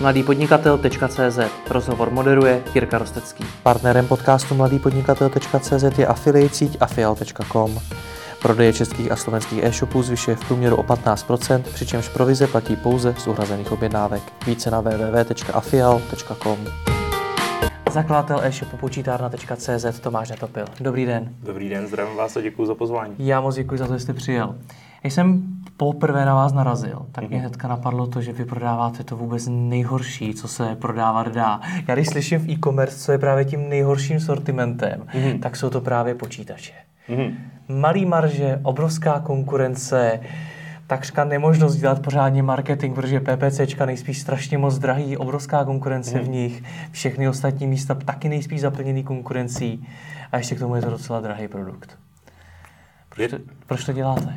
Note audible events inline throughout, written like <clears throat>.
mladýpodnikatel.cz Rozhovor moderuje Jirka Rostecký. Partnerem podcastu mladýpodnikatel.cz je affiliate síť afial.com. Prodeje českých a slovenských e-shopů zvyšuje v průměru o 15%, přičemž provize platí pouze z uhrazených objednávek. Více na www.afial.com. Zakladatel e-shopu počítárna.cz Tomáš Netopil. Dobrý den. Dobrý den, zdravím vás a děkuji za pozvání. Já moc děkuji za to, že jste přijel. Když jsem poprvé na vás narazil, tak mě mhm. hnedka napadlo to, že vy prodáváte to vůbec nejhorší, co se prodávat dá. Já když slyším v e-commerce, co je právě tím nejhorším sortimentem, mm-hmm. tak jsou to právě počítače. Mm-hmm. Malý marže, obrovská konkurence, takřka nemožnost dělat pořádně marketing, protože PPCčka nejspíš strašně moc drahý, obrovská konkurence mm. v nich, všechny ostatní místa taky nejspíš zaplněný konkurencí a ještě k tomu je to docela drahý produkt. Proč to, proč to děláte? <laughs>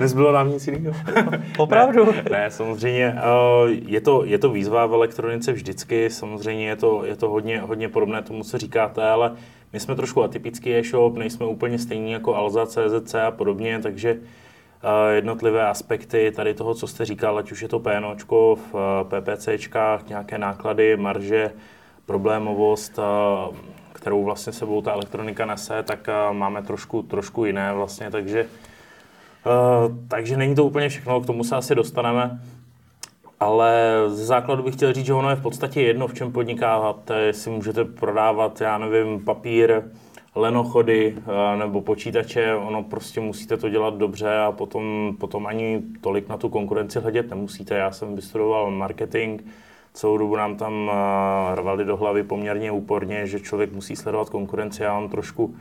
Nezbylo nám nic jiného. <laughs> Opravdu? Ne, ne samozřejmě. Eh, je to, je to výzva v elektronice vždycky, samozřejmě je to, je to hodně, hodně podobné tomu, co říkáte, ale my jsme trošku atypický e-shop, nejsme úplně stejní jako Alza, CZC a podobně, takže eh, jednotlivé aspekty tady toho, co jste říkal, ať už je to PNOčko v eh, PPCčkách, nějaké náklady, marže, problémovost, kterou vlastně sebou ta elektronika nese, tak máme trošku, trošku jiné vlastně, takže, takže není to úplně všechno, k tomu se asi dostaneme. Ale ze základu bych chtěl říct, že ono je v podstatě jedno, v čem podnikáte, jestli můžete prodávat, já nevím, papír, lenochody nebo počítače, ono prostě musíte to dělat dobře a potom, potom ani tolik na tu konkurenci hledět nemusíte. Já jsem vystudoval marketing, celou dobu nám tam rvali do hlavy poměrně úporně, že člověk musí sledovat konkurenci. Já mám trošku,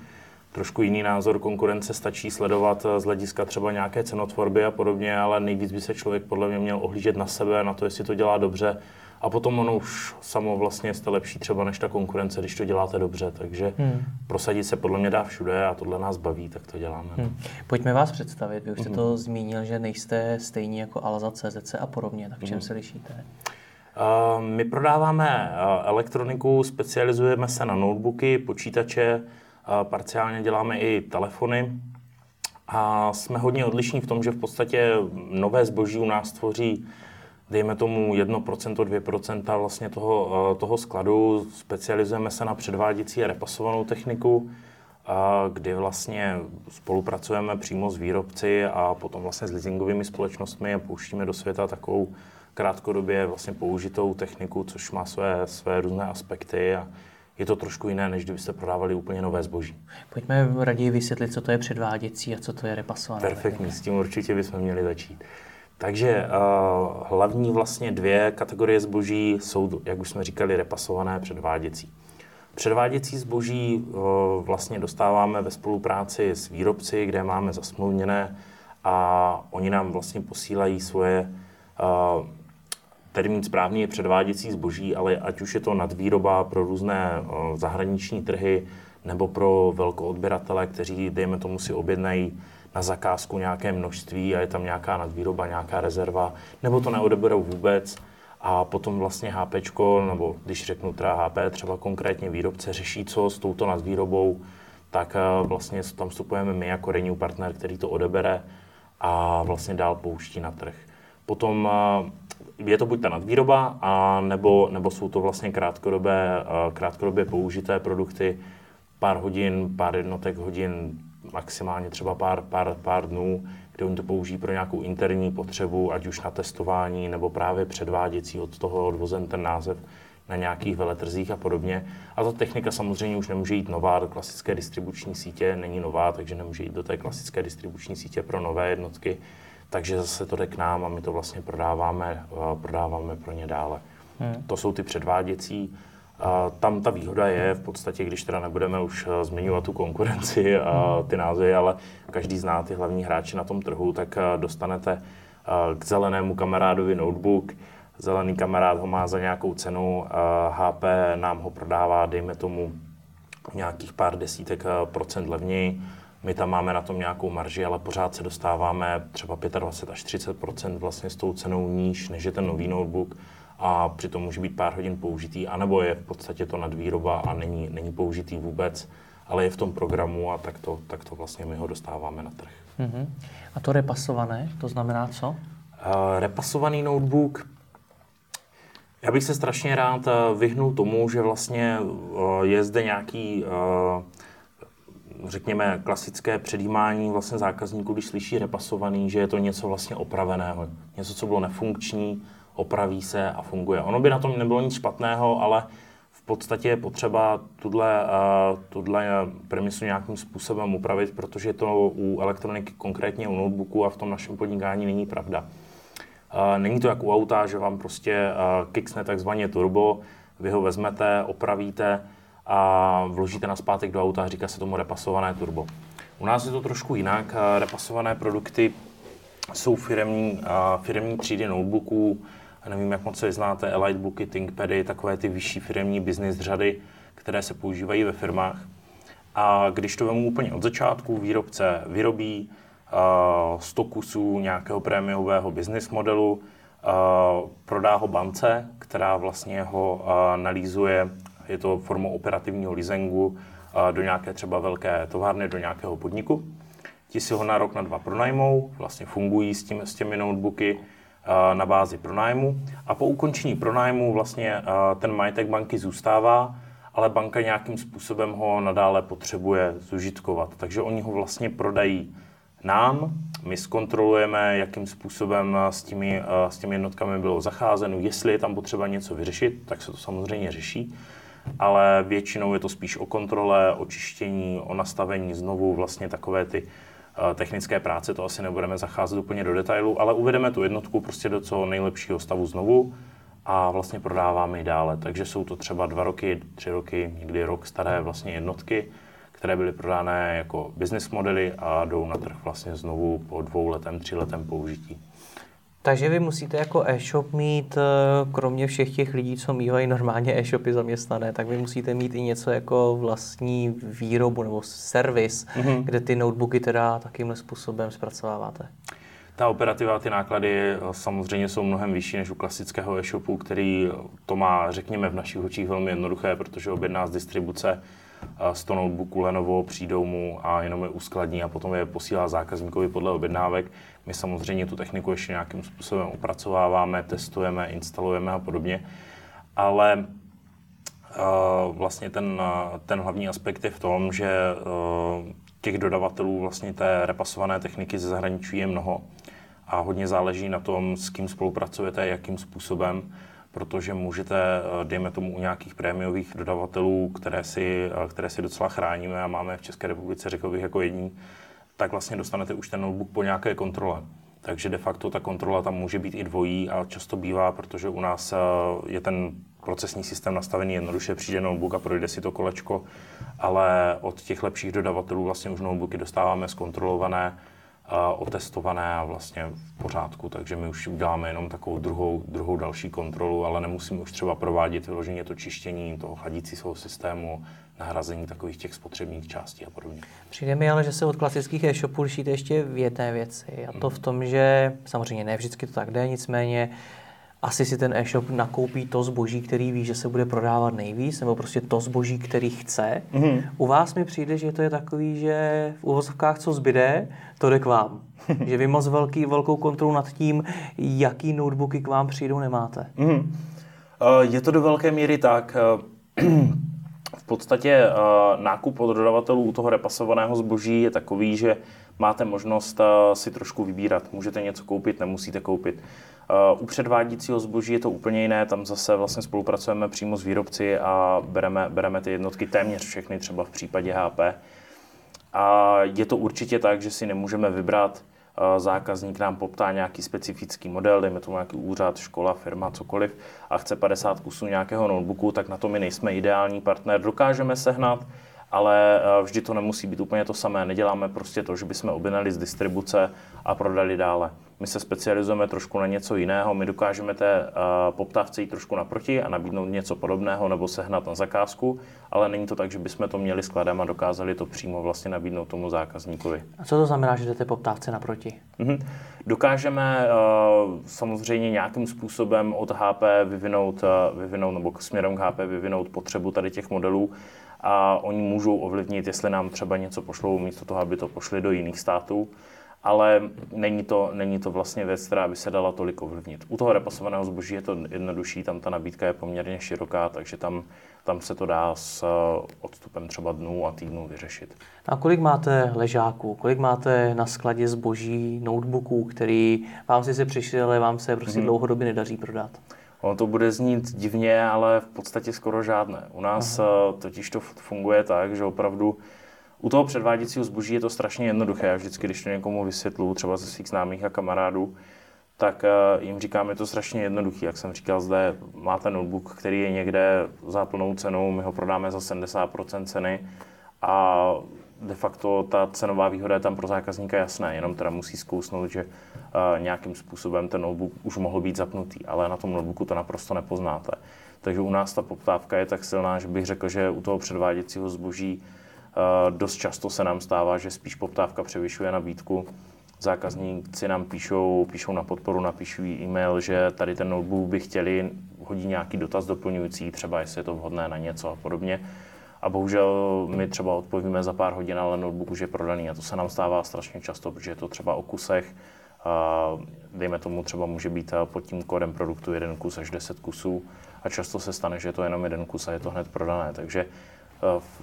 trošku jiný názor. Konkurence stačí sledovat z hlediska třeba nějaké cenotvorby a podobně, ale nejvíc by se člověk podle mě měl ohlížet na sebe, na to, jestli to dělá dobře. A potom ono už samo vlastně jste lepší třeba než ta konkurence, když to děláte dobře. Takže hmm. prosadit se podle mě dá všude a tohle nás baví, tak to děláme. Hmm. Pojďme vás představit. Vy už jste hmm. to zmínil, že nejste stejní jako Alza, CZC a podobně. Tak v čem hmm. se lišíte? Uh, my prodáváme uh, elektroniku, specializujeme se na notebooky, počítače, uh, parciálně děláme i telefony. A jsme hodně odlišní v tom, že v podstatě nové zboží u nás tvoří dejme tomu 1%, 2% vlastně toho, toho skladu. Specializujeme se na předváděcí a repasovanou techniku, kdy vlastně spolupracujeme přímo s výrobci a potom vlastně s leasingovými společnostmi a pouštíme do světa takovou krátkodobě vlastně použitou techniku, což má své, své různé aspekty a je to trošku jiné, než kdybyste prodávali úplně nové zboží. Pojďme raději vysvětlit, co to je předváděcí a co to je repasované. Perfektní, s tím určitě bychom měli začít. Takže uh, hlavní vlastně dvě kategorie zboží jsou, jak už jsme říkali, repasované předváděcí. Předváděcí zboží uh, vlastně dostáváme ve spolupráci s výrobci, kde máme zasmluvněné a oni nám vlastně posílají svoje uh, termín správný je předváděcí zboží, ale ať už je to nadvýroba pro různé zahraniční trhy nebo pro velkoodběratele, kteří, dejme tomu, si objednají na zakázku nějaké množství a je tam nějaká nadvýroba, nějaká rezerva, nebo to neodeberou vůbec a potom vlastně HP, nebo když řeknu teda HP, třeba konkrétně výrobce řeší, co s touto nadvýrobou, tak vlastně tam vstupujeme my jako renew partner, který to odebere a vlastně dál pouští na trh. Potom je to buď ta nadvýroba, a nebo, nebo jsou to vlastně krátkodobé, krátkodobě použité produkty, pár hodin, pár jednotek hodin, maximálně třeba pár, pár, pár dnů, kde oni to použijí pro nějakou interní potřebu, ať už na testování, nebo právě předváděcí od toho odvozen ten název na nějakých veletrzích a podobně. A ta technika samozřejmě už nemůže jít nová do klasické distribuční sítě, není nová, takže nemůže jít do té klasické distribuční sítě pro nové jednotky takže zase to jde k nám a my to vlastně prodáváme, prodáváme pro ně dále. Hmm. To jsou ty předváděcí. Tam ta výhoda je v podstatě, když teda nebudeme už e, zmiňovat tu konkurenci a hmm. ty názvy, ale každý zná ty hlavní hráče na tom trhu, tak dostanete k zelenému kamarádovi notebook, zelený kamarád ho má za nějakou cenu, HP nám ho prodává, dejme tomu, nějakých pár desítek procent levněji, my tam máme na tom nějakou marži, ale pořád se dostáváme třeba 25 až 30% vlastně s tou cenou níž, než je ten nový notebook a přitom může být pár hodin použitý, anebo je v podstatě to nadvýroba a není, není použitý vůbec, ale je v tom programu a tak to, tak to vlastně my ho dostáváme na trh. Mm-hmm. A to repasované, to znamená co? Uh, repasovaný notebook, já bych se strašně rád vyhnul tomu, že vlastně je zde nějaký řekněme, klasické předjímání vlastně zákazníků, když slyší repasovaný, že je to něco vlastně opraveného, něco, co bylo nefunkční, opraví se a funguje. Ono by na tom nebylo nic špatného, ale v podstatě je potřeba tuhle, uh, tuhle premisu nějakým způsobem upravit, protože to u elektroniky, konkrétně u notebooku a v tom našem podnikání není pravda. Uh, není to jak u auta, že vám prostě uh, kiksne takzvaně turbo, vy ho vezmete, opravíte, a vložíte na zpátek do auta a říká se tomu repasované turbo. U nás je to trošku jinak. Repasované produkty jsou firmní, firmní třídy notebooků, nevím, jak moc se znáte, Elitebooky, ThinkPady, takové ty vyšší firmní business řady, které se používají ve firmách. A když to vemu úplně od začátku, výrobce vyrobí uh, 100 kusů nějakého prémiového business modelu, prodá ho bance, která vlastně ho nalízuje je to formou operativního leasingu do nějaké třeba velké továrny, do nějakého podniku. Ti si ho na rok, na dva pronajmou, vlastně fungují s, tím, s těmi notebooky na bázi pronájmu a po ukončení pronájmu vlastně ten majetek banky zůstává, ale banka nějakým způsobem ho nadále potřebuje zužitkovat. Takže oni ho vlastně prodají nám, my zkontrolujeme, jakým způsobem s těmi, s těmi jednotkami bylo zacházeno, jestli je tam potřeba něco vyřešit, tak se to samozřejmě řeší ale většinou je to spíš o kontrole, o čištění, o nastavení znovu vlastně takové ty eh, technické práce, to asi nebudeme zacházet úplně do detailu, ale uvedeme tu jednotku prostě do co nejlepšího stavu znovu a vlastně prodáváme ji dále. Takže jsou to třeba dva roky, tři roky, někdy rok staré vlastně jednotky, které byly prodány jako business modely a jdou na trh vlastně znovu po dvou letem, tři letem použití. Takže vy musíte jako e-shop mít, eh, kromě všech těch lidí, co mývají normálně e-shopy zaměstnané, tak vy musíte mít i něco jako vlastní výrobu nebo servis, mm-hmm. kde ty notebooky teda takýmhle způsobem zpracováváte. Ta operativa, ty náklady eh, samozřejmě jsou mnohem vyšší než u klasického e-shopu, který to má, řekněme, v našich očích velmi jednoduché, protože objedná z distribuce 100 notebooků Lenovo, přijdou mu a jenom je uskladní a potom je posílá zákazníkovi podle objednávek. My samozřejmě tu techniku ještě nějakým způsobem opracováváme, testujeme, instalujeme a podobně, ale uh, vlastně ten, ten hlavní aspekt je v tom, že uh, těch dodavatelů vlastně té repasované techniky ze zahraničí je mnoho. A hodně záleží na tom, s kým spolupracujete, jakým způsobem protože můžete, eh, dejme tomu, u nějakých prémiových dodavatelů, které si, eh, které si docela chráníme a máme v České republice, řekl bych, jako jední, tak vlastně dostanete už ten notebook po nějaké kontrole. Takže de facto ta kontrola tam může být i dvojí a často bývá, protože u nás eh, je ten procesní systém nastavený jednoduše, přijde notebook a projde si to kolečko, ale od těch lepších dodavatelů vlastně už notebooky dostáváme zkontrolované, otestované a vlastně v pořádku, takže my už uděláme jenom takovou druhou, druhou další kontrolu, ale nemusíme už třeba provádět vyloženě to čištění toho chladícího systému, nahrazení takových těch spotřebních částí a podobně. Přijde mi ale, že se od klasických e-shopů lišíte ještě v jedné věci a to v tom, že samozřejmě ne vždycky to tak jde, nicméně asi si ten e-shop nakoupí to zboží, který ví, že se bude prodávat nejvíc, nebo prostě to zboží, který chce. Mm-hmm. U vás mi přijde, že to je takový, že v uvozovkách co zbyde, to jde k vám. <laughs> že vy moc velký, velkou kontrolu nad tím, jaký notebooky k vám přijdou, nemáte. Mm-hmm. Je to do velké míry tak. Uh, <clears throat> v podstatě uh, nákup od dodavatelů u toho repasovaného zboží je takový, že máte možnost si trošku vybírat. Můžete něco koupit, nemusíte koupit. U předváděcího zboží je to úplně jiné, tam zase vlastně spolupracujeme přímo s výrobci a bereme, bereme ty jednotky téměř všechny, třeba v případě HP. A je to určitě tak, že si nemůžeme vybrat, uh, zákazník nám poptá nějaký specifický model, dejme tomu nějaký úřad, škola, firma, cokoliv, a chce 50 kusů nějakého notebooku, tak na to my nejsme ideální partner. Dokážeme sehnat, ale uh, vždy to nemusí být úplně to samé. Neděláme prostě to, že bychom objednali z distribuce a prodali dále. My se specializujeme trošku na něco jiného, my dokážeme té poptávce jít trošku naproti a nabídnout něco podobného nebo sehnat na zakázku, ale není to tak, že bychom to měli skladem a dokázali to přímo vlastně nabídnout tomu zákazníkovi. A co to znamená, že jdete poptávce naproti? Mm-hmm. Dokážeme samozřejmě nějakým způsobem od HP vyvinout, vyvinout nebo směrem k HP vyvinout potřebu tady těch modelů a oni můžou ovlivnit, jestli nám třeba něco pošlou místo toho, aby to pošli do jiných států ale není to, není to vlastně věc, která by se dala tolik ovlivnit. U toho repasovaného zboží je to jednodušší, tam ta nabídka je poměrně široká, takže tam, tam se to dá s eh, odstupem třeba dnů a týdnů vyřešit. A kolik máte ležáků, kolik máte na skladě zboží, notebooků, který vám si se přišli, ale vám se prostě hmm. dlouhodobě nedaří prodat? Ono to bude znít divně, ale v podstatě skoro žádné. U nás Aha. Eh, totiž to funguje tak, že opravdu u toho předváděcího zboží je to strašně jednoduché. Já vždycky, když to někomu vysvětlu, třeba ze svých známých a kamarádů, tak uh, jim říkám, je to strašně jednoduché. Jak jsem říkal, zde máte notebook, který je někde za plnou cenou, my ho prodáme za 70% ceny a de facto ta cenová výhoda je tam pro zákazníka jasná, jenom teda musí zkousnout, že uh, nějakým způsobem ten notebook už mohl být zapnutý, ale na tom notebooku to naprosto nepoznáte. Takže u nás ta poptávka je tak silná, že bych řekl, že u toho předváděcího zboží Eh, dost často se nám stává, že spíš poptávka převyšuje nabídku. Zákazníci nám píšou, píšou na podporu, napíšují e-mail, že tady ten notebook by chtěli, hodí nějaký dotaz doplňující, třeba jestli je to vhodné na něco a podobně. A bohužel my třeba odpovíme za pár hodin, ale notebook už je prodaný. A to se nám stává strašně často, protože je to třeba o kusech. Dejme tomu třeba může být eh, pod tím kódem produktu jeden kus až 10 kusů a často se stane, že je to jenom jeden kus a je to hned prodané. Takže Eh,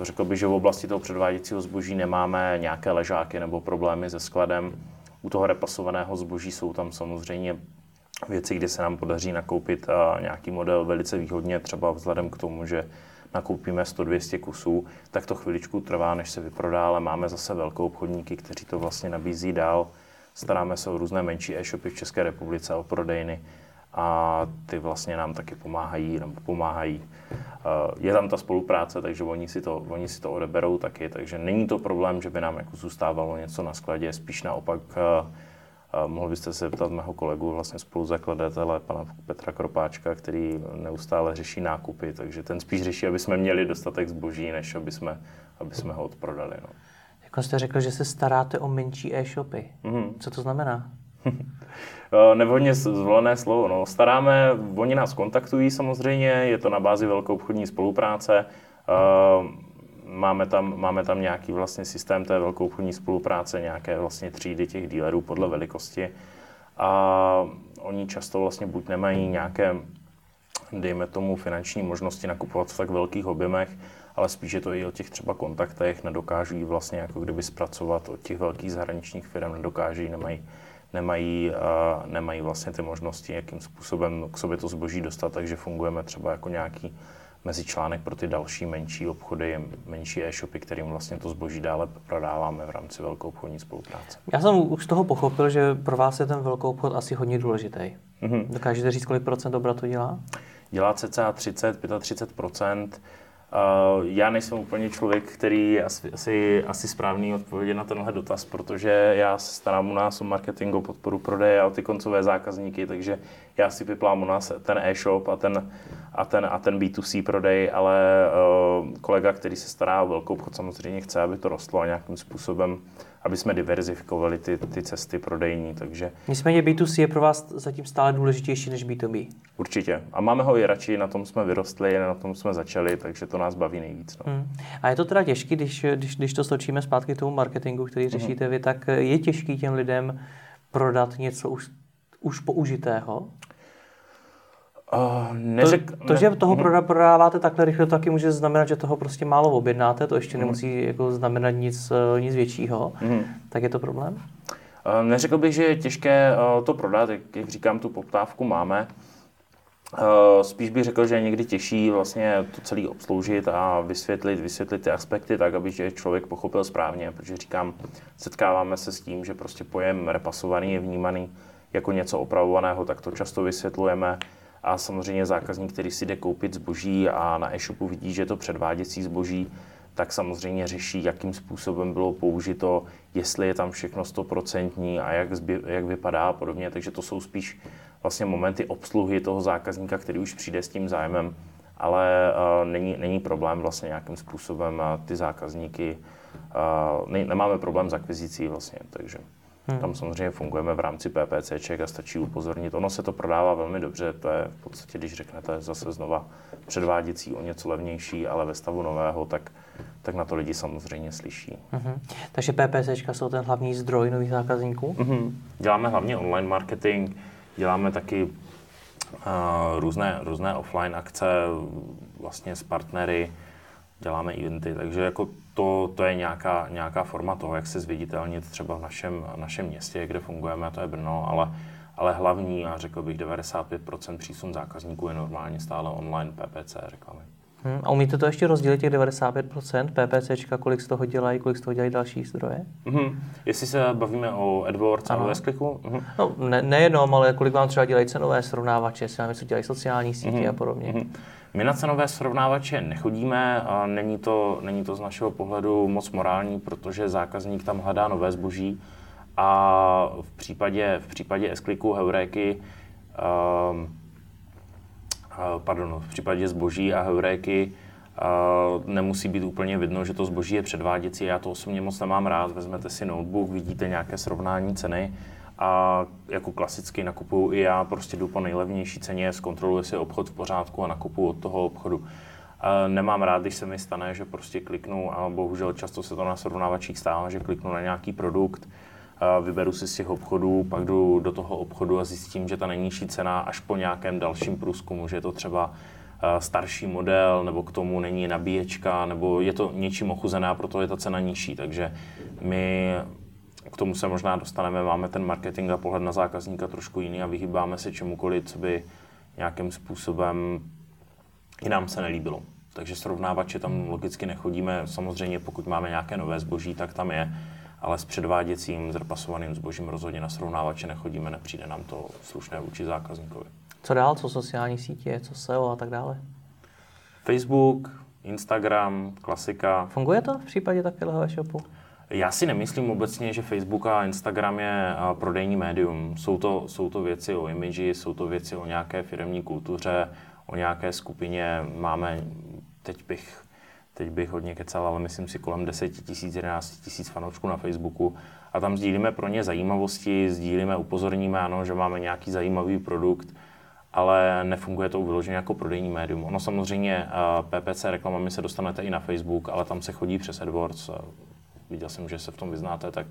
řekl bych, že v oblasti toho předváděcího zboží nemáme nějaké ležáky nebo problémy se skladem. U toho repasovaného zboží jsou tam samozřejmě věci, kde se nám podaří nakoupit eh, nějaký model velice výhodně, třeba vzhledem k tomu, že nakoupíme 100-200 kusů, tak to chviličku trvá, než se vyprodá, ale máme zase velkou obchodníky, kteří to vlastně nabízí dál. Staráme se o různé menší e-shopy v České republice, o prodejny a ty vlastně nám taky pomáhají, nebo pomáhají. Eh, je tam ta spolupráce, takže oni si, to, oni si to odeberou taky, takže není to problém, že by nám jako zůstávalo něco na skladě, spíš naopak eh, eh, mohl byste se zeptat mého kolegu, vlastně spoluzakladatele, pana Petra Kropáčka, který neustále řeší nákupy, takže ten spíš řeší, aby jsme měli dostatek zboží, než aby jsme, aby jsme ho odprodali. No. Jako jste řekl, že se staráte o menší e-shopy. Mm-hmm. Co to znamená? Eh, nevhodně zvolené slovo. No, staráme, oni nás kontaktují samozřejmě, je to na bázi velkou obchodní spolupráce. Eh, máme tam, máme tam nějaký vlastně systém té velkou obchodní spolupráce, nějaké vlastně třídy těch dílerů podle velikosti. A oni často vlastně buď nemají nějaké, dejme tomu, finanční možnosti nakupovat v tak velkých objemech, ale spíš je to i o těch třeba kontaktech, nedokáží vlastně jako kdyby zpracovat od těch velkých zahraničních firm, nedokáží, nemají nemají, nemají vlastně ty možnosti, jakým způsobem k sobě to zboží dostat, takže fungujeme třeba jako nějaký mezičlánek pro ty další menší obchody, menší e-shopy, kterým vlastně to zboží dále prodáváme v rámci velkou obchodní spolupráce. Já jsem už z toho pochopil, že pro vás je ten velký obchod asi hodně důležitý. Mm-hmm. Dokážete říct, kolik procent obratu dělá? Dělá cca 30, 35 procent. Uh, já nejsem úplně člověk, který asi, asi, asi správný odpovědět na tenhle dotaz, protože já se starám u nás o marketing, o podporu prodeje a o ty koncové zákazníky, takže já si vyplám u nás ten e-shop a ten, a ten, a ten B2C prodej, ale uh, kolega, který se stará o velkou obchod, samozřejmě chce, aby to rostlo a nějakým způsobem aby jsme diverzifikovali ty, ty cesty prodejní. Takže... Nicméně B2C je pro vás zatím stále důležitější než B2B. Určitě. A máme ho i radši, na tom jsme vyrostli, na tom jsme začali, takže to nás baví nejvíc. No. Hmm. A je to teda těžké, když, když, když to stočíme zpátky k tomu marketingu, který řešíte hmm. vy, tak je těžký těm lidem prodat něco už, už použitého? Uh, neřek, to, to, že toho mhm. prodáváte takhle rychle, taky může znamenat, že toho prostě málo objednáte, to ještě mm. nemusí jako znamenat nic, eh, nic většího. Mm. Tak je to problém? Uh, neřekl bych, že je těžké uh, to prodat, jak, jak říkám, tu poptávku máme. Spíš bych řekl, že je někdy těžší vlastně to celé obsloužit a vysvětlit, vysvětlit ty aspekty tak, aby člověk pochopil správně, protože říkám, setkáváme se s tím, že prostě pojem repasovaný je vnímaný jako něco opravovaného, tak to často vysvětlujeme a samozřejmě zákazník, který si jde koupit zboží a na e-shopu vidí, že je to předváděcí zboží, tak samozřejmě řeší, jakým způsobem bylo použito, jestli je tam všechno stoprocentní a jak, zby, jak vypadá a podobně. Takže to jsou spíš vlastně momenty obsluhy toho zákazníka, který už přijde s tím zájmem, ale uh, není, není problém vlastně nějakým způsobem uh, ty zákazníky, uh, ne, nemáme problém s akvizicí vlastně, takže. Hmm. Tam samozřejmě fungujeme v rámci PPCček a stačí upozornit. Ono se to prodává velmi dobře, to je v podstatě, když řeknete zase znova předváděcí o něco levnější, ale ve stavu nového, tak, tak na to lidi samozřejmě slyší. Hmm. Takže PPCčka jsou ten hlavní zdroj nových zákazníků? Hmm. Děláme hlavně online marketing, děláme taky uh, různé, různé offline akce vlastně s partnery, děláme eventy, takže jako to, to je nějaká, nějaká forma toho, jak se zviditelnit třeba v našem, našem městě, kde fungujeme, a to je Brno, ale, ale hlavní a řekl bych 95% přísun zákazníků je normálně stále online PPC reklamy. Hmm, a umíte to ještě rozdělit těch 95%? PPCčka, kolik z toho dělají, kolik z toho dělají další zdroje? Mm-hmm. Jestli se bavíme o AdWords ano. a o kliku? Mm-hmm. No, ne, nejenom, ale kolik vám třeba dělají cenové srovnávače, jestli vám něco dělají sociální sítě mm-hmm. a podobně. Mm-hmm. My na cenové srovnávače nechodíme a není to, není to z našeho pohledu moc morální, protože zákazník tam hledá nové zboží a v případě, v případě S-kliku Heuréky um, pardon, v případě zboží a heuréky nemusí být úplně vidno, že to zboží je předváděcí. Já to osobně moc nemám rád. Vezmete si notebook, vidíte nějaké srovnání ceny a jako klasicky nakupuju i já, prostě jdu po nejlevnější ceně, zkontroluji si obchod v pořádku a nakupuju od toho obchodu. Nemám rád, když se mi stane, že prostě kliknu, a bohužel často se to na srovnávačích stává, že kliknu na nějaký produkt, vyberu si z těch obchodů, pak jdu do toho obchodu a zjistím, že ta nejnižší cena až po nějakém dalším průzkumu, že je to třeba starší model, nebo k tomu není nabíječka, nebo je to něčím ochuzené a proto je ta cena nižší. Takže my k tomu se možná dostaneme, máme ten marketing a pohled na zákazníka trošku jiný a vyhýbáme se čemukoliv, co by nějakým způsobem i nám se nelíbilo. Takže srovnávače tam logicky nechodíme. Samozřejmě, pokud máme nějaké nové zboží, tak tam je, ale s předváděcím, zrepasovaným zbožím rozhodně na srovnávače nechodíme, nepřijde nám to slušné vůči zákazníkovi. Co dál, co sociální sítě, co SEO a tak dále? Facebook, Instagram, klasika. Funguje to v případě takového e-shopu? Já si nemyslím obecně, že Facebook a Instagram je prodejní médium. Jsou to, jsou to věci o imidži, jsou to věci o nějaké firmní kultuře, o nějaké skupině. Máme, teď bych, teď bych hodně kecal, ale myslím si kolem 10 tisíc, 11 tisíc fanoušků na Facebooku a tam sdílíme pro ně zajímavosti, sdílíme, upozorníme, ano, že máme nějaký zajímavý produkt, ale nefunguje to vyloženě jako prodejní médium. Ono samozřejmě PPC reklamami se dostanete i na Facebook, ale tam se chodí přes AdWords, viděl jsem, že se v tom vyznáte, tak,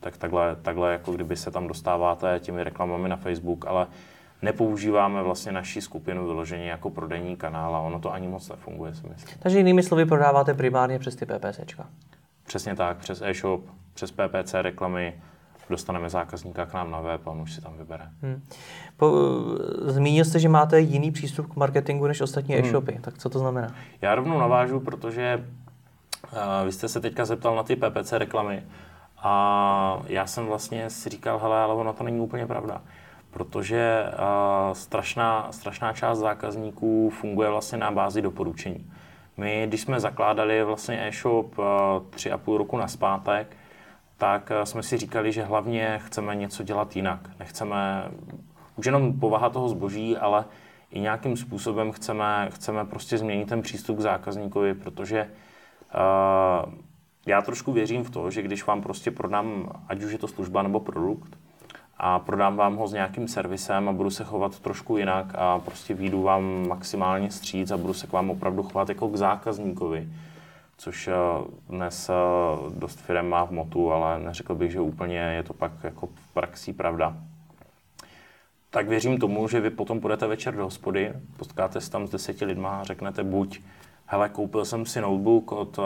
tak takhle, takhle jako kdyby se tam dostáváte těmi reklamami na Facebook, ale nepoužíváme vlastně naši skupinu vyloženě jako prodejní kanál a ono to ani moc nefunguje, si myslím. Takže jinými slovy prodáváte primárně přes ty PPCčka. Přesně tak, přes e-shop, přes PPC reklamy, dostaneme zákazníka k nám na web a on už si tam vybere. Hmm. Po, zmínil jste, že máte jiný přístup k marketingu než ostatní hmm. e-shopy. Tak co to znamená? Já rovnou navážu, protože vy jste se teďka zeptal na ty PPC reklamy a já jsem vlastně si říkal, hele, ale ono to není úplně pravda. Protože uh, strašná, strašná část zákazníků funguje vlastně na bázi doporučení. My, když jsme zakládali vlastně e-shop uh, tři a půl roku na zpátek, tak jsme si říkali, že hlavně chceme něco dělat jinak. Nechceme už jenom povaha toho zboží, ale i nějakým způsobem chceme, chceme prostě změnit ten přístup k zákazníkovi, protože já trošku věřím v to, že když vám prostě prodám, ať už je to služba nebo produkt, a prodám vám ho s nějakým servisem a budu se chovat trošku jinak a prostě výjdu vám maximálně stříc a budu se k vám opravdu chovat jako k zákazníkovi, což dnes dost firm má v motu, ale neřekl bych, že úplně je to pak jako v praxi pravda. Tak věřím tomu, že vy potom půjdete večer do hospody, potkáte se tam s deseti lidma a řeknete buď hele, koupil jsem si notebook od uh,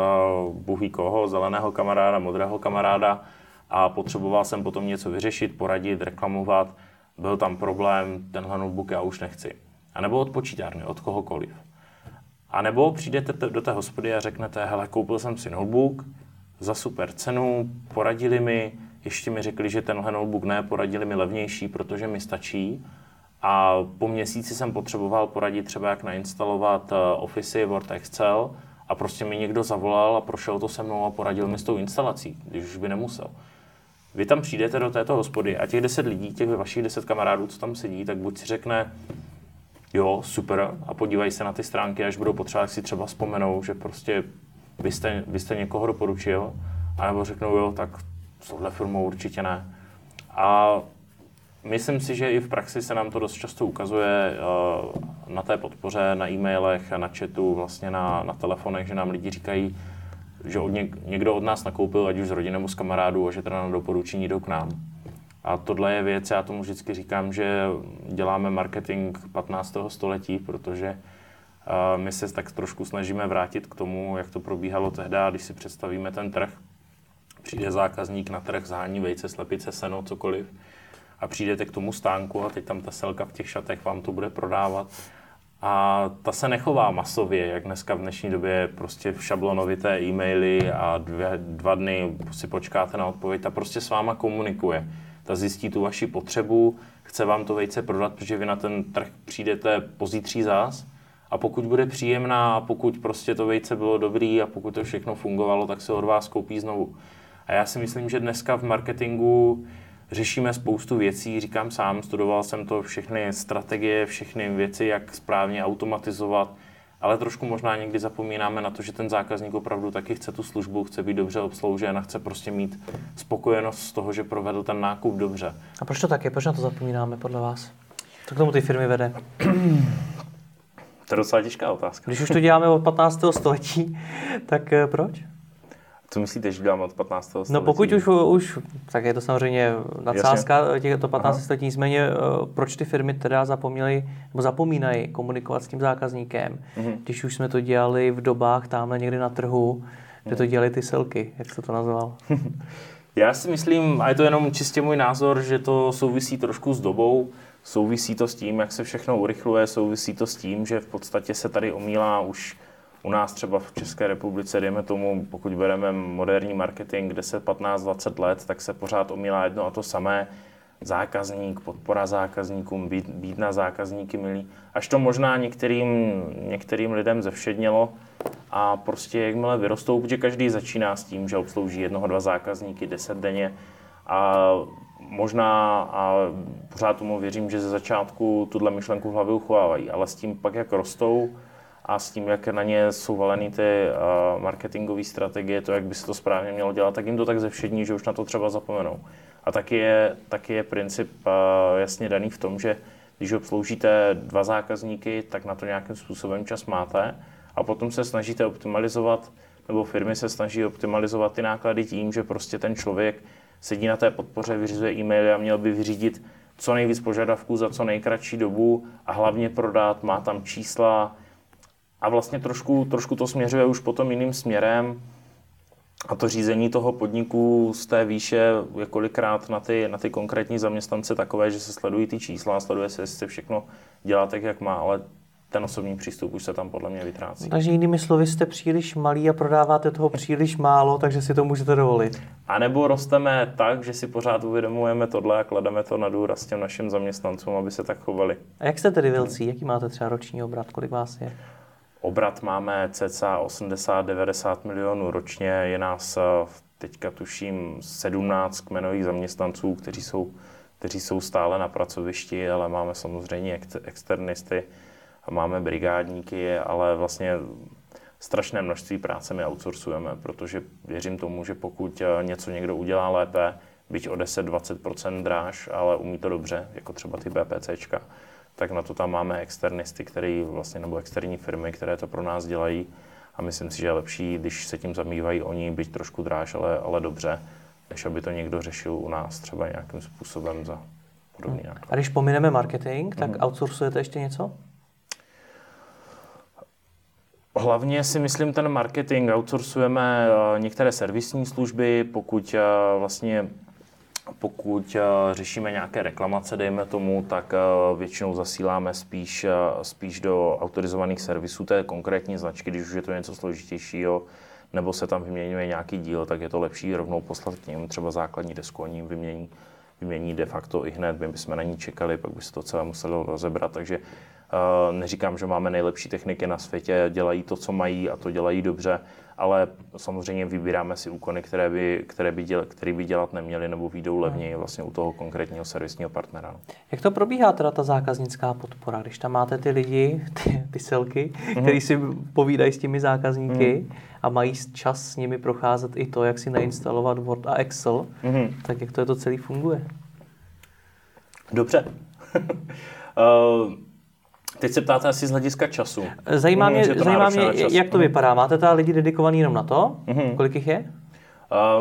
buhý koho, zeleného kamaráda, modrého kamaráda a potřeboval jsem potom něco vyřešit, poradit, reklamovat, byl tam problém, tenhle notebook já už nechci. A nebo od počítárny, od kohokoliv. A nebo přijdete do té hospody a řeknete, hele, koupil jsem si notebook za super cenu, poradili mi, ještě mi řekli, že tenhle notebook ne, poradili mi levnější, protože mi stačí a po měsíci jsem potřeboval poradit třeba, jak nainstalovat eh, Office, Word, Excel a prostě mi někdo zavolal a prošel to se mnou a poradil mi s tou instalací, když už by nemusel. Vy tam přijdete do této hospody a těch deset lidí, těch vašich deset kamarádů, co tam sedí, tak buď si řekne, jo, super, a podívají se na ty stránky, až budou potřebovat, si třeba vzpomenou, že prostě vy jste, vy jste někoho doporučil, anebo řeknou, jo, tak s touhle firmou určitě ne. A myslím si, že i v praxi se nám to dost často ukazuje uh, na té podpoře, na e-mailech, na chatu, vlastně na, na telefonech, že nám lidi říkají, že od něk, někdo od nás nakoupil, ať už z rodiny nebo z kamarádů, a že teda na doporučení jdou k nám. A tohle je věc, já tomu vždycky říkám, že děláme marketing 15. století, protože uh, my se tak trošku snažíme vrátit k tomu, jak to probíhalo tehdy, když si představíme ten trh. Přijde zákazník na trh, zhání vejce, slepice, seno, cokoliv a přijdete k tomu stánku a teď tam ta selka v těch šatech vám to bude prodávat. A ta se nechová masově, jak dneska v dnešní době prostě v šablonovité e-maily a dvě, dva dny si počkáte na odpověď, ta prostě s váma komunikuje. Ta zjistí tu vaši potřebu, chce vám to vejce prodat, protože vy na ten trh přijdete pozítří zás a pokud bude příjemná a pokud prostě to vejce bylo dobrý a pokud to všechno fungovalo, tak se od vás koupí znovu. A já si myslím, že dneska v marketingu řešíme spoustu věcí, říkám sám, studoval jsem to, všechny strategie, všechny věci, jak správně automatizovat, ale trošku možná někdy zapomínáme na to, že ten zákazník opravdu taky chce tu službu, chce být dobře obsloužen a chce prostě mít spokojenost z toho, že provedl ten nákup dobře. A proč to tak je? Proč na to zapomínáme podle vás? Co k tomu ty firmy vede? To je docela těžká otázka. Když už to děláme od 15. století, tak eh, proč? Co myslíte, že děláme od 15. století? No pokud už, už tak je to samozřejmě nadsázka těchto 15 století, nicméně eh, proč ty firmy teda zapomněly, nebo zapomínají komunikovat s tím zákazníkem, mm-hmm. když už jsme to dělali v dobách tamhle někdy na trhu, kde to dělali ty selky, jak jste to nazval? <laughs> Já si myslím, a je to jenom čistě můj názor, že to souvisí trošku s dobou, souvisí to s tím, jak se všechno urychluje, souvisí to s tím, že v podstatě se tady omílá už u nás třeba v České republice, dejme tomu, pokud bereme moderní marketing 10-15-20 let, tak se pořád omílá jedno a to samé. Zákazník, podpora zákazníkům, být, být na zákazníky milí. Až to možná některým, některým lidem zevšednělo a prostě jakmile vyrostou, protože každý začíná s tím, že obslouží jednoho, dva zákazníky deset denně a možná a pořád tomu věřím, že ze začátku tuhle myšlenku v hlavě uchovávají, ale s tím pak, jak rostou, a s tím, jak na ně jsou valeny ty uh, marketingové strategie, to, jak by se to správně mělo dělat, tak jim to tak zevšední, že už na to třeba zapomenou. A taky je, taky je princip uh, jasně daný v tom, že když obsloužíte dva zákazníky, tak na to nějakým způsobem čas máte a potom se snažíte optimalizovat, nebo firmy se snaží optimalizovat ty náklady tím, že prostě ten člověk sedí na té podpoře, vyřizuje e-maily a měl by vyřídit co nejvíc požadavků za co nejkratší dobu a hlavně prodat, má tam čísla, a vlastně trošku, trošku to směřuje už potom jiným směrem. A to řízení toho podniku z té výše je kolikrát na ty, na ty konkrétní zaměstnance takové, že se sledují ty čísla, sleduje se, jestli se všechno dělá tak, jak má, ale ten osobní přístup už se tam podle mě vytrácí. Takže jinými slovy jste příliš malý a prodáváte toho příliš málo, takže si to můžete dovolit. A nebo rosteme tak, že si pořád uvědomujeme tohle a klademe to na důraz těm našim zaměstnancům, aby se tak chovali. A jak jste tedy velcí? Jaký máte třeba roční obrat? Kolik vás je? Obrat máme cca 80-90 milionů ročně, je nás eh, teďka tuším 17 kmenových zaměstnanců, kteří jsou, kteří jsou stále na pracovišti, ale máme samozřejmě externisty a máme brigádníky, ale vlastně strašné množství práce my outsourcujeme, protože věřím tomu, že pokud eh, něco někdo udělá lépe, byť o 10-20% dráž, ale umí to dobře, jako třeba ty BPCčka, tak na to tam máme externisty, který vlastně, nebo externí firmy, které to pro nás dělají. A myslím si, že je lepší, když se tím zamývají oni, byť trošku dráž, ale, ale dobře, než aby to někdo řešil u nás třeba nějakým způsobem za podobný hmm. A když pomineme marketing, tak hmm. outsourcujete ještě něco? Hlavně si myslím ten marketing, outsourcujeme eh, některé servisní služby, pokud eh, vlastně pokud uh, řešíme nějaké reklamace, dejme tomu, tak uh, většinou zasíláme spíš, uh, spíš do autorizovaných servisů té konkrétní značky, když už je to něco složitějšího, nebo se tam vyměňuje nějaký díl, tak je to lepší rovnou poslat k ním třeba základní desku, oni vymění, vymění de facto i hned, my bychom na ní čekali, pak by se to celé muselo rozebrat, takže neříkám, že máme nejlepší techniky na světě, dělají to, co mají a to dělají dobře, ale samozřejmě vybíráme si úkony, které by, které by, děl, které by dělat neměli nebo výjdou hmm. levněji vlastně u toho konkrétního servisního partnera. Jak to probíhá teda ta zákaznická podpora, když tam máte ty lidi, ty, ty selky, mm-hmm. který si povídají s těmi zákazníky mm-hmm. a mají čas s nimi procházet i to, jak si nainstalovat Word a Excel, mm-hmm. tak jak to je to celý funguje? Dobře. uh, <laughs> teď se ptáte asi z hlediska času. Zajímá Mm, mě, to zajímá mě jak to vypadá. Máte teda lidi dedikovaný jenom na to? Mhm. Kolik jich je?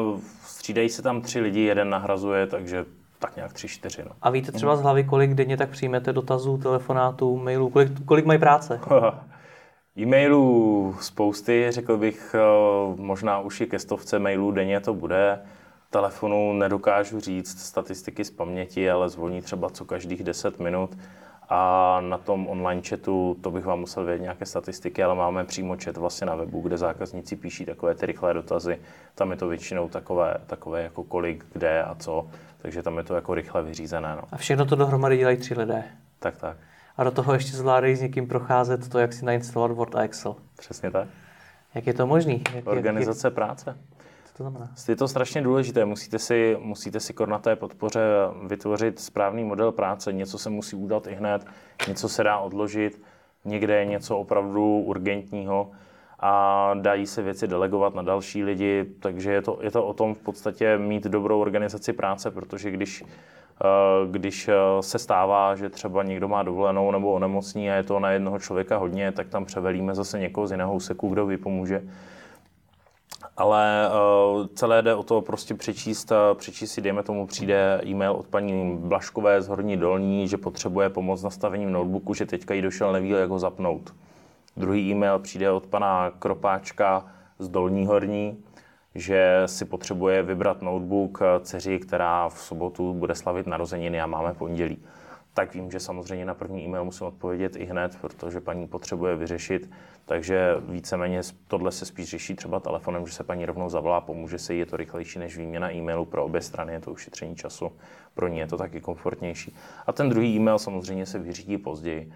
Uh, střídají se tam tři lidi, jeden nahrazuje, takže tak nějak tři, čtyři. No. A víte třeba z hlavy, kolik denně tak přijmete dotazů, telefonátů, mailů, kolik, kolik mají práce? <laughs> E-mailů spousty, řekl bych, eh, možná už i ke stovce mailů denně to bude. Telefonu nedokážu říct statistiky z paměti, ale zvoní třeba co každých 10 minut. A na tom online chatu, to bych vám musel vědět nějaké statistiky, ale máme přímo chat vlastně na webu, kde zákazníci píší takové ty rychlé dotazy. Tam je to většinou takové, takové jako kolik, kde a co, takže tam je to jako rychle vyřízené. No. A všechno to dohromady dělají tři lidé. Tak, tak, A do toho ještě zvládají s někým procházet to, jak si nainstalovat Word a Excel. přesně tak. Jak je to možný? Jak, Organizace práce. Jak, co to znamená? Je to strašně důležité. Musíte si, musíte si na té podpoře vytvořit správný model práce. Něco se musí udělat i hned, něco se dá odložit, někde je něco opravdu urgentního a dají se věci delegovat na další lidi, takže je to, je to o tom v podstatě mít dobrou organizaci práce, protože když, eh, když eh, se stává, že třeba někdo má dovolenou nebo onemocní a je to na jednoho člověka hodně, tak tam převelíme zase někoho z jiného úseku, kdo vypomůže ale uh, celé jde o to prostě přečíst, uh, přečíst si, dejme tomu, přijde e-mail od paní Blaškové z Horní Dolní, že potřebuje pomoc s nastavením notebooku, že teďka jí došel, neví, jak ho zapnout. Druhý e-mail přijde od pana Kropáčka z Dolní Horní, že si potřebuje vybrat notebook eh, dceři, která v sobotu bude slavit narozeniny a máme pondělí. Tak vím, že samozřejmě na první e-mail musím odpovědět i hned, protože paní potřebuje vyřešit, takže víceméně tohle se spíš řeší třeba telefonem, že se paní rovnou zavolá, pomůže se jí, je to rychlejší než výměna e-mailu pro obě strany, je to ušetření času, pro ní je to taky komfortnější. A ten druhý e-mail samozřejmě se vyřídí později.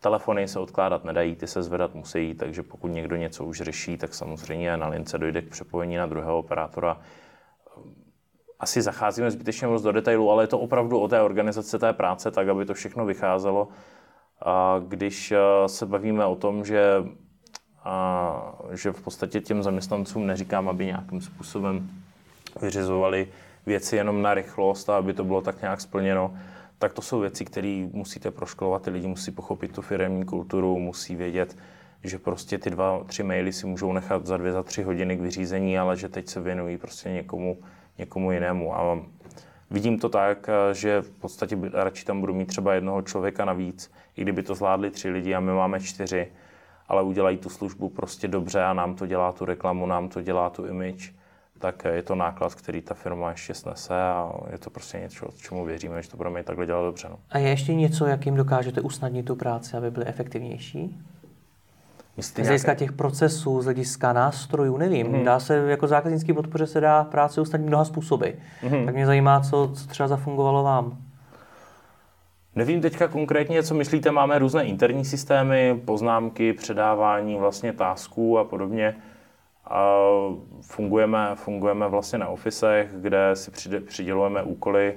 Telefony se odkládat nedají, ty se zvedat musí, takže pokud někdo něco už řeší, tak samozřejmě na lince dojde k přepojení na druhého operátora. Asi zacházíme zbytečně moc do detailu, ale je to opravdu o té organizace té práce, tak aby to všechno vycházelo. A když eh, se bavíme o tom, že, a, že v podstatě těm zaměstnancům neříkám, aby nějakým způsobem vyřizovali věci jenom na rychlost a aby to bylo tak nějak splněno, tak to jsou věci, které musíte proškolovat. Ty lidi musí pochopit tu firemní kulturu, musí vědět, že prostě ty dva, tři maily si můžou nechat za dvě, za tři hodiny k vyřízení, ale že teď se věnují prostě někomu, někomu jinému. A vidím to tak, že v podstatě radši tam budu mít třeba jednoho člověka navíc, i kdyby to zvládli tři lidi a my máme čtyři, ale udělají tu službu prostě dobře a nám to dělá tu reklamu, nám to dělá tu image, tak je to náklad, který ta firma ještě snese a je to prostě něco, čemu věříme, že to budeme i takhle dělat dobře. No. A je ještě něco, jak jim dokážete usnadnit tu práci, aby byly efektivnější? Myslíte Z hlediska těch procesů, z hlediska nástrojů, nevím. Hmm. Dá se, jako zákaznický podpoře se dá práci usnadnit mnoha způsoby. Hmm. Tak mě zajímá, co, co třeba zafungovalo vám. Nevím teďka konkrétně, co myslíte, máme různé interní systémy, poznámky, předávání vlastně tasků a podobně. A fungujeme, fungujeme vlastně na ofisech, kde si přidělujeme úkoly,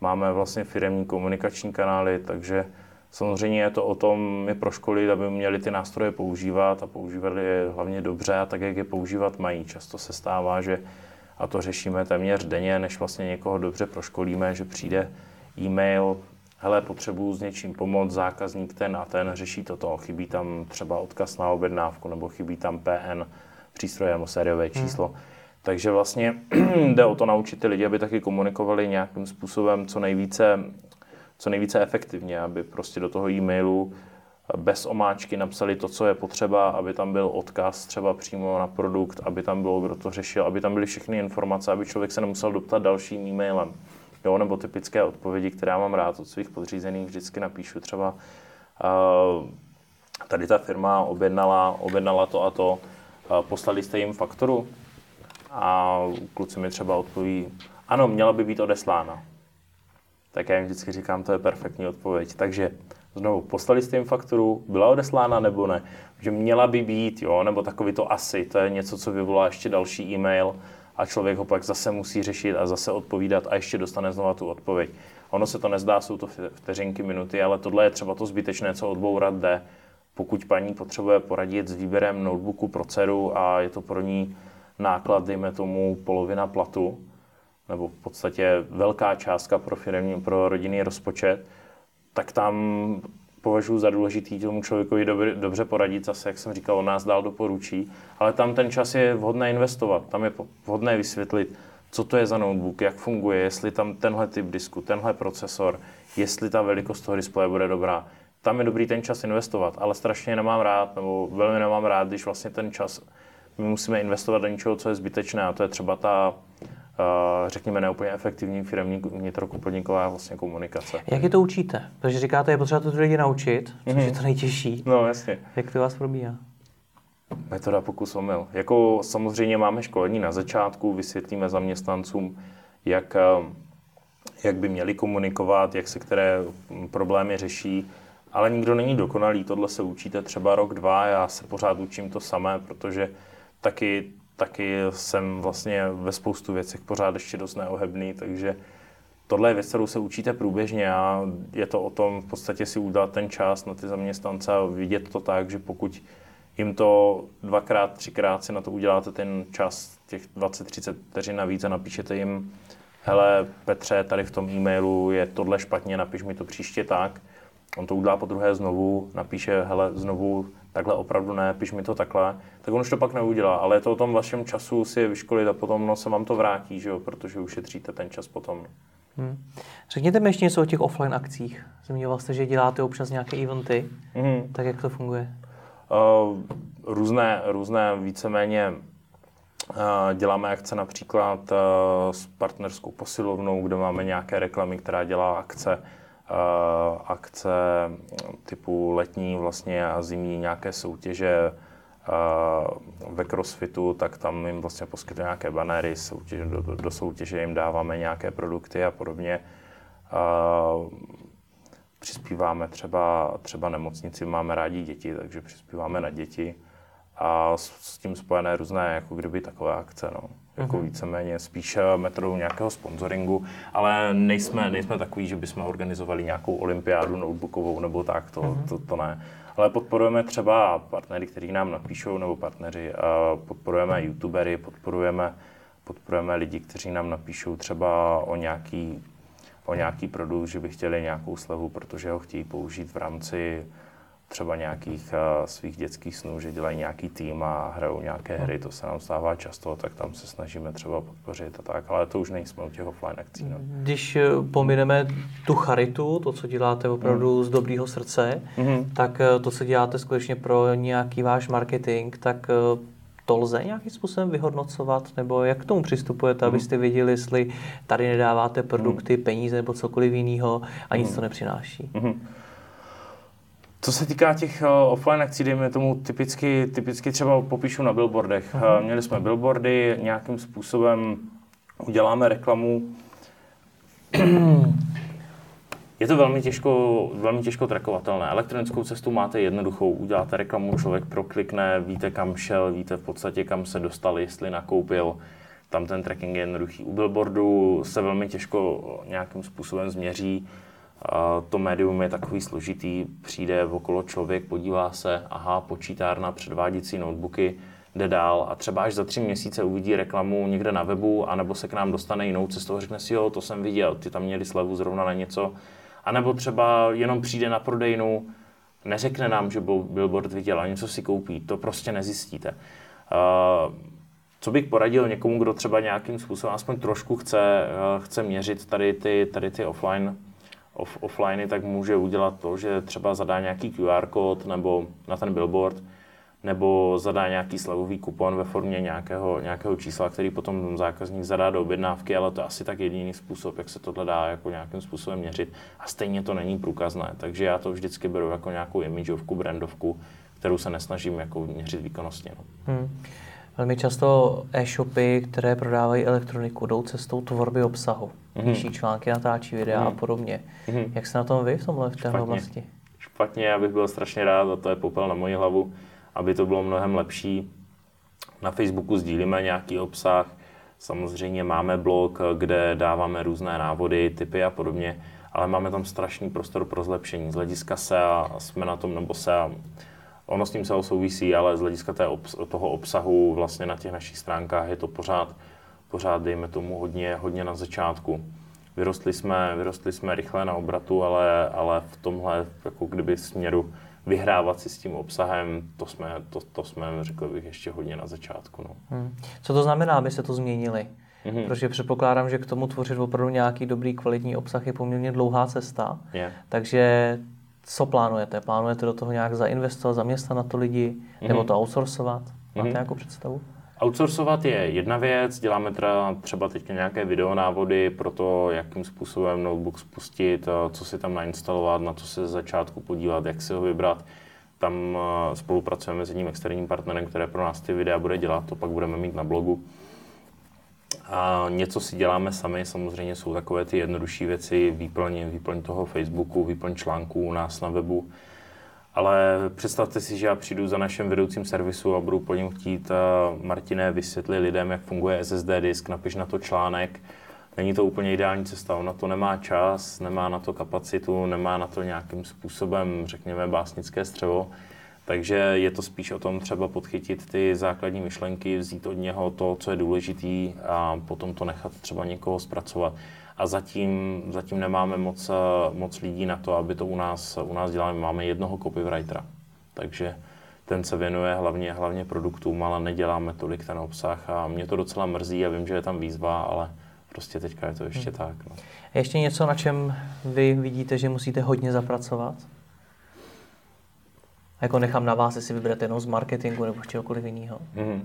máme vlastně firemní komunikační kanály, takže samozřejmě je to o tom my proškolit, aby měli ty nástroje používat a používali je hlavně dobře a tak, jak je používat mají. Často se stává, že a to řešíme téměř denně, než vlastně někoho dobře proškolíme, že přijde e-mail, hele, potřebuju s něčím pomoct, zákazník ten a ten řeší toto, chybí tam třeba odkaz na objednávku nebo chybí tam PN, přístroje nebo sériové číslo. Hmm. Takže vlastně <clears throat> jde o to naučit ty lidi, aby taky komunikovali nějakým způsobem co nejvíce, co nejvíce efektivně, aby prostě do toho e-mailu bez omáčky napsali to, co je potřeba, aby tam byl odkaz třeba přímo na produkt, aby tam bylo, kdo to řešil, aby tam byly všechny informace, aby člověk se nemusel doptat dalším e-mailem. Jo, nebo typické odpovědi, které já mám rád od svých podřízených, vždycky napíšu třeba uh, tady ta firma objednala, objednala to a to, uh, poslali jste jim fakturu a kluci mi třeba odpoví, ano, měla by být odeslána. Tak já jim vždycky říkám, to je perfektní odpověď. Takže znovu, poslali jste jim fakturu, byla odeslána nebo ne? Že měla by být, jo, nebo takový to asi, to je něco, co vyvolá ještě další e-mail a člověk ho pak zase musí řešit a zase odpovídat a ještě dostane znova tu odpověď. Ono se to nezdá, jsou to vteřinky, minuty, ale tohle je třeba to zbytečné, co odbourat jde. Pokud paní potřebuje poradit s výběrem notebooku pro dceru a je to pro ní náklad, dejme tomu polovina platu, nebo v podstatě velká částka pro, firmní, pro rodinný rozpočet, tak tam považuji za důležitý tomu člověku dobře, dobře poradit, zase, jak jsem říkal, on nás dál doporučí, ale tam ten čas je vhodné investovat, tam je vhodné vysvětlit, co to je za notebook, jak funguje, jestli tam tenhle typ disku, tenhle procesor, jestli ta velikost toho displeje bude dobrá. Tam je dobrý ten čas investovat, ale strašně nemám rád, nebo velmi nemám rád, když vlastně ten čas my musíme investovat do něčeho, co je zbytečné, a to je třeba ta řekněme, neúplně efektivní firmní vnitrokupodniková vlastně komunikace. Jak je to učíte? Protože říkáte, je potřeba to lidi naučit, což mm-hmm. je to nejtěžší. No, jasně. Jak to vás probíhá? Metoda pokus omyl. Jako samozřejmě máme školení na začátku, vysvětlíme zaměstnancům, jak, eh, jak by měli komunikovat, jak se které problémy řeší, ale nikdo není dokonalý, tohle se učíte třeba rok, dva, já se pořád učím to samé, protože taky, taky jsem vlastně ve spoustu věcech pořád ještě dost neohebný, takže tohle je věc, kterou se učíte průběžně a je to o tom v podstatě si udělat ten čas na ty zaměstnance a vidět to tak, že pokud jim to dvakrát, třikrát si na to uděláte ten čas, těch 20-30 vteřin navíc a napíšete jim, hele Petře, tady v tom e-mailu je tohle špatně, napiš mi to příště tak. On to udělá po druhé znovu, napíše, hele, znovu, takhle opravdu ne, piš mi to takhle, tak on už to pak neudělá, ale je to o tom vašem času si je vyškolit a potom no, se vám to vrátí, že jo, protože ušetříte ten čas potom. Hmm. Řekněte mi ještě něco o těch offline akcích. Zmiňoval jste, že děláte občas nějaké eventy, hmm. tak jak to funguje? Uh, různé, různé víceméně uh, děláme akce například uh, s partnerskou posilovnou, kde máme nějaké reklamy, která dělá akce, akce typu letní vlastně a zimní nějaké soutěže ve crossfitu, tak tam jim vlastně poskytujeme nějaké banery, soutěže, do, do soutěže jim dáváme nějaké produkty a podobně přispíváme třeba, třeba nemocnici, máme rádi děti, takže přispíváme na děti a s, s tím spojené různé jako kdyby takové akce. No. Jako uh-huh. víceméně spíš metodou nějakého sponsoringu, ale nejsme, nejsme takový, že bychom organizovali nějakou olympiádu notebookovou nebo tak, to, uh-huh. to, to ne. Ale podporujeme třeba partnery, kteří nám napíšou, nebo partneři, a podporujeme youtubery, podporujeme, podporujeme lidi, kteří nám napíšou třeba o nějaký o nějaký produkt, že by chtěli nějakou slevu, protože ho chtějí použít v rámci třeba nějakých uh, svých dětských snů, že dělají nějaký tým a hrajou nějaké hry, to se nám stává často, tak tam se snažíme třeba podpořit a tak, ale to už nejsme u těch offline akcí. No. Když eh, pomineme tu charitu, to, co děláte opravdu mm. z dobrého srdce, mm. tak eh, to, co děláte skutečně pro nějaký váš marketing, tak to lze nějakým způsobem vyhodnocovat, nebo jak k tomu přistupujete, mm. abyste věděli, jestli tady nedáváte produkty, mm. peníze nebo cokoliv jiného a nic mm. to nepřináší? Mm. Co se týká těch uh, offline akcí, dejme tomu typicky, typicky třeba popíšu na billboardech. Uh, měli jsme billboardy, nějakým způsobem uděláme reklamu. Je to velmi těžko, velmi těžko trackovatelné. Elektronickou cestu máte jednoduchou, uděláte reklamu, člověk proklikne, víte kam šel, víte v podstatě kam se dostal, jestli nakoupil. Tam ten tracking je jednoduchý. U billboardu se velmi těžko nějakým způsobem změří. To médium je takový složitý, přijde okolo člověk, podívá se, aha, počítárna, předváděcí notebooky, jde dál a třeba až za tři měsíce uvidí reklamu někde na webu, anebo se k nám dostane jinou cestou a řekne si, jo, to jsem viděl, ty tam měli slevu zrovna na něco, a nebo třeba jenom přijde na prodejnu, neřekne nám, že billboard viděl a něco si koupí. To prostě nezjistíte. Co bych poradil někomu, kdo třeba nějakým způsobem aspoň trošku chce, chce měřit tady ty, tady ty offline, off, offliney, tak může udělat to, že třeba zadá nějaký QR kód nebo na ten billboard, nebo zadá nějaký slevový kupon ve formě nějakého, nějakého čísla, který potom zákazník zadá do objednávky, ale to je asi tak jediný způsob, jak se tohle dá jako nějakým způsobem měřit. A stejně to není průkazné, takže já to vždycky beru jako nějakou imidžovku, brandovku, kterou se nesnažím jako měřit výkonnostně. No. Hmm. Velmi často e-shopy, které prodávají elektroniku, jdou cestou tvorby obsahu. Mm-hmm. Píší články, natáčí videa mm-hmm. a podobně. Mm-hmm. Jak se na tom vy v tomhle v téhle oblasti? Špatně, já bych byl strašně rád a to je popel na moji hlavu aby to bylo mnohem lepší. Na Facebooku sdílíme nějaký obsah, samozřejmě máme blog, kde dáváme různé návody, typy a podobně, ale máme tam strašný prostor pro zlepšení. Z hlediska SEA jsme na tom, nebo SEA, ono s tím SEO souvisí, ale z hlediska té obs- toho obsahu vlastně na těch našich stránkách je to pořád, pořád, dejme tomu, hodně, hodně na začátku. Vyrostli jsme, vyrostli jsme rychle na obratu, ale, ale v tomhle jako kdyby směru vyhrávat si s tím obsahem, to jsme, to, to jsme řekl bych, ještě hodně na začátku. No. Hmm. Co to znamená, aby se to změnili? Mm-hmm. Protože předpokládám, že k tomu tvořit opravdu nějaký dobrý kvalitní obsah je poměrně dlouhá cesta. Je. Takže co plánujete? Plánujete do toho nějak zainvestovat, zaměstnat na to lidi, mm-hmm. nebo to outsourcovat? Máte mm-hmm. nějakou představu? Outsourcovat je jedna věc, děláme teda třeba teď nějaké videonávody pro to, jakým způsobem notebook spustit, co si tam nainstalovat, na co se z začátku podívat, jak si ho vybrat. Tam eh, spolupracujeme s jedním externím partnerem, který pro nás ty videa bude dělat, to pak budeme mít na blogu. A něco si děláme sami, samozřejmě jsou takové ty jednodušší věci, výplň, výplň toho Facebooku, výplň článků u nás na webu. Ale představte si, že já přijdu za naším vedoucím servisu a budu po něm chtít, uh, Martine, vysvětlit lidem, jak funguje SSD disk, napiš na to článek. Není to úplně ideální cesta, on na to nemá čas, nemá na to kapacitu, nemá na to nějakým způsobem, řekněme, básnické střevo. Takže je to spíš o tom třeba podchytit ty základní myšlenky, vzít od něho to, co je důležitý a potom to nechat třeba někoho zpracovat. A zatím, zatím nemáme moc, moc lidí na to, aby to u nás, u nás dělali. Máme jednoho copywritera, takže ten se věnuje hlavně, hlavně produktům, ale neděláme tolik ten obsah a mě to docela mrzí a vím, že je tam výzva, ale prostě teďka je to ještě hmm. tak. No. Ještě něco, na čem vy vidíte, že musíte hodně zapracovat? Jako nechám na vás, jestli vyberete jenom z marketingu nebo čehokoliv jiného. Mm-hmm.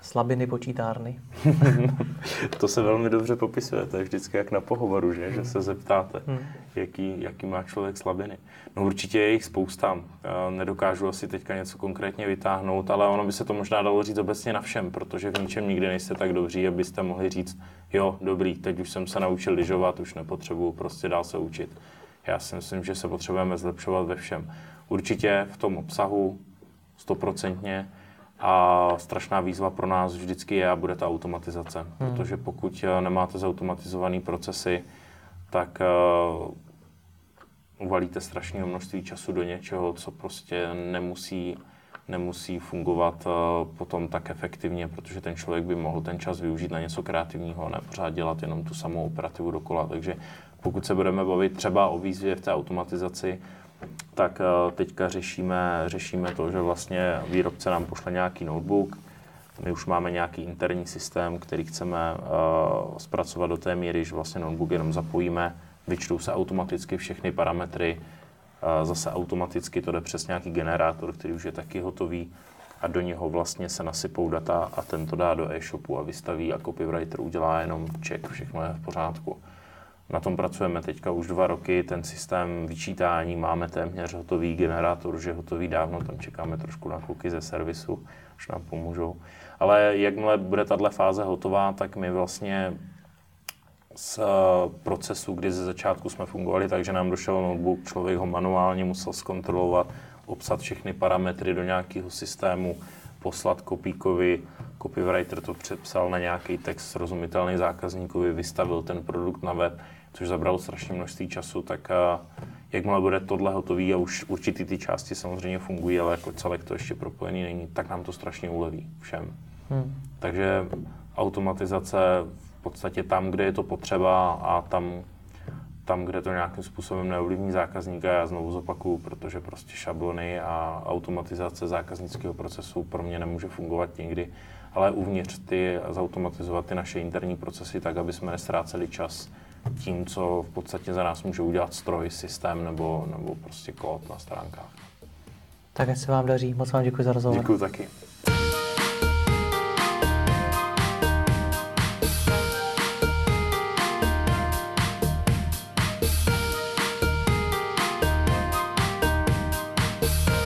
Slabiny počítárny. <laughs> to se velmi dobře popisuje, to je vždycky jak na pohovoru, že, že se zeptáte, hmm. jaký, jaký má člověk slabiny. No určitě je jich spousta. Já nedokážu asi teďka něco konkrétně vytáhnout, ale ono by se to možná dalo říct obecně na všem, protože v ničem nikdy nejste tak dobří, abyste mohli říct, jo, dobrý, teď už jsem se naučil lyžovat, už nepotřebuju prostě dál se učit. Já si myslím, že se potřebujeme zlepšovat ve všem. Určitě v tom obsahu, stoprocentně, a strašná výzva pro nás vždycky je a bude ta automatizace. Hmm. Protože pokud eh, nemáte zautomatizované procesy, tak uh, uvalíte strašné množství času do něčeho, co prostě nemusí, nemusí fungovat uh, potom tak efektivně, protože ten člověk by mohl ten čas využít na něco kreativního a ne pořád dělat jenom tu samou operativu dokola. Takže pokud se budeme bavit třeba o výzvě v té automatizaci, tak eh, teďka řešíme, řešíme to, že vlastně výrobce nám pošle nějaký notebook, my už máme nějaký interní systém, který chceme uh, zpracovat do té míry, že vlastně notebook jenom zapojíme, vyčtou se automaticky všechny parametry, uh, zase automaticky to jde přes nějaký generátor, který už je taky hotový a do něho vlastně se nasypou data a ten to dá do e-shopu a vystaví a copywriter udělá jenom check, všechno je v pořádku. Na tom pracujeme teďka už dva roky, ten systém vyčítání máme téměř hotový, generátor už je hotový dávno, tam čekáme trošku na kluky ze servisu, až nám pomůžou. Ale jakmile bude tahle fáze hotová, tak my vlastně z eh, procesu, kdy ze začátku jsme fungovali, takže nám došel notebook, člověk ho manuálně musel zkontrolovat, obsat všechny parametry do nějakého systému, poslat kopíkovi, copywriter to přepsal na nějaký text srozumitelný zákazníkovi, vystavil ten produkt na web, což zabralo strašně množství času, tak jakmile bude tohle hotový a už určitý ty části samozřejmě fungují, ale jako celek to ještě propojený není, tak nám to strašně uleví všem. Hmm. Takže automatizace v podstatě tam, kde je to potřeba a tam, tam, kde to nějakým způsobem neovlivní zákazníka, já znovu zopakuju, protože prostě šablony a automatizace zákaznického procesu pro mě nemůže fungovat nikdy, ale uvnitř ty zautomatizovat ty naše interní procesy tak, aby jsme nestráceli čas tím, co v podstatě za nás může udělat stroj, systém nebo, nebo prostě kód na stránkách. Tak se vám daří. Moc vám děkuji za rozhovor. Děkuji taky.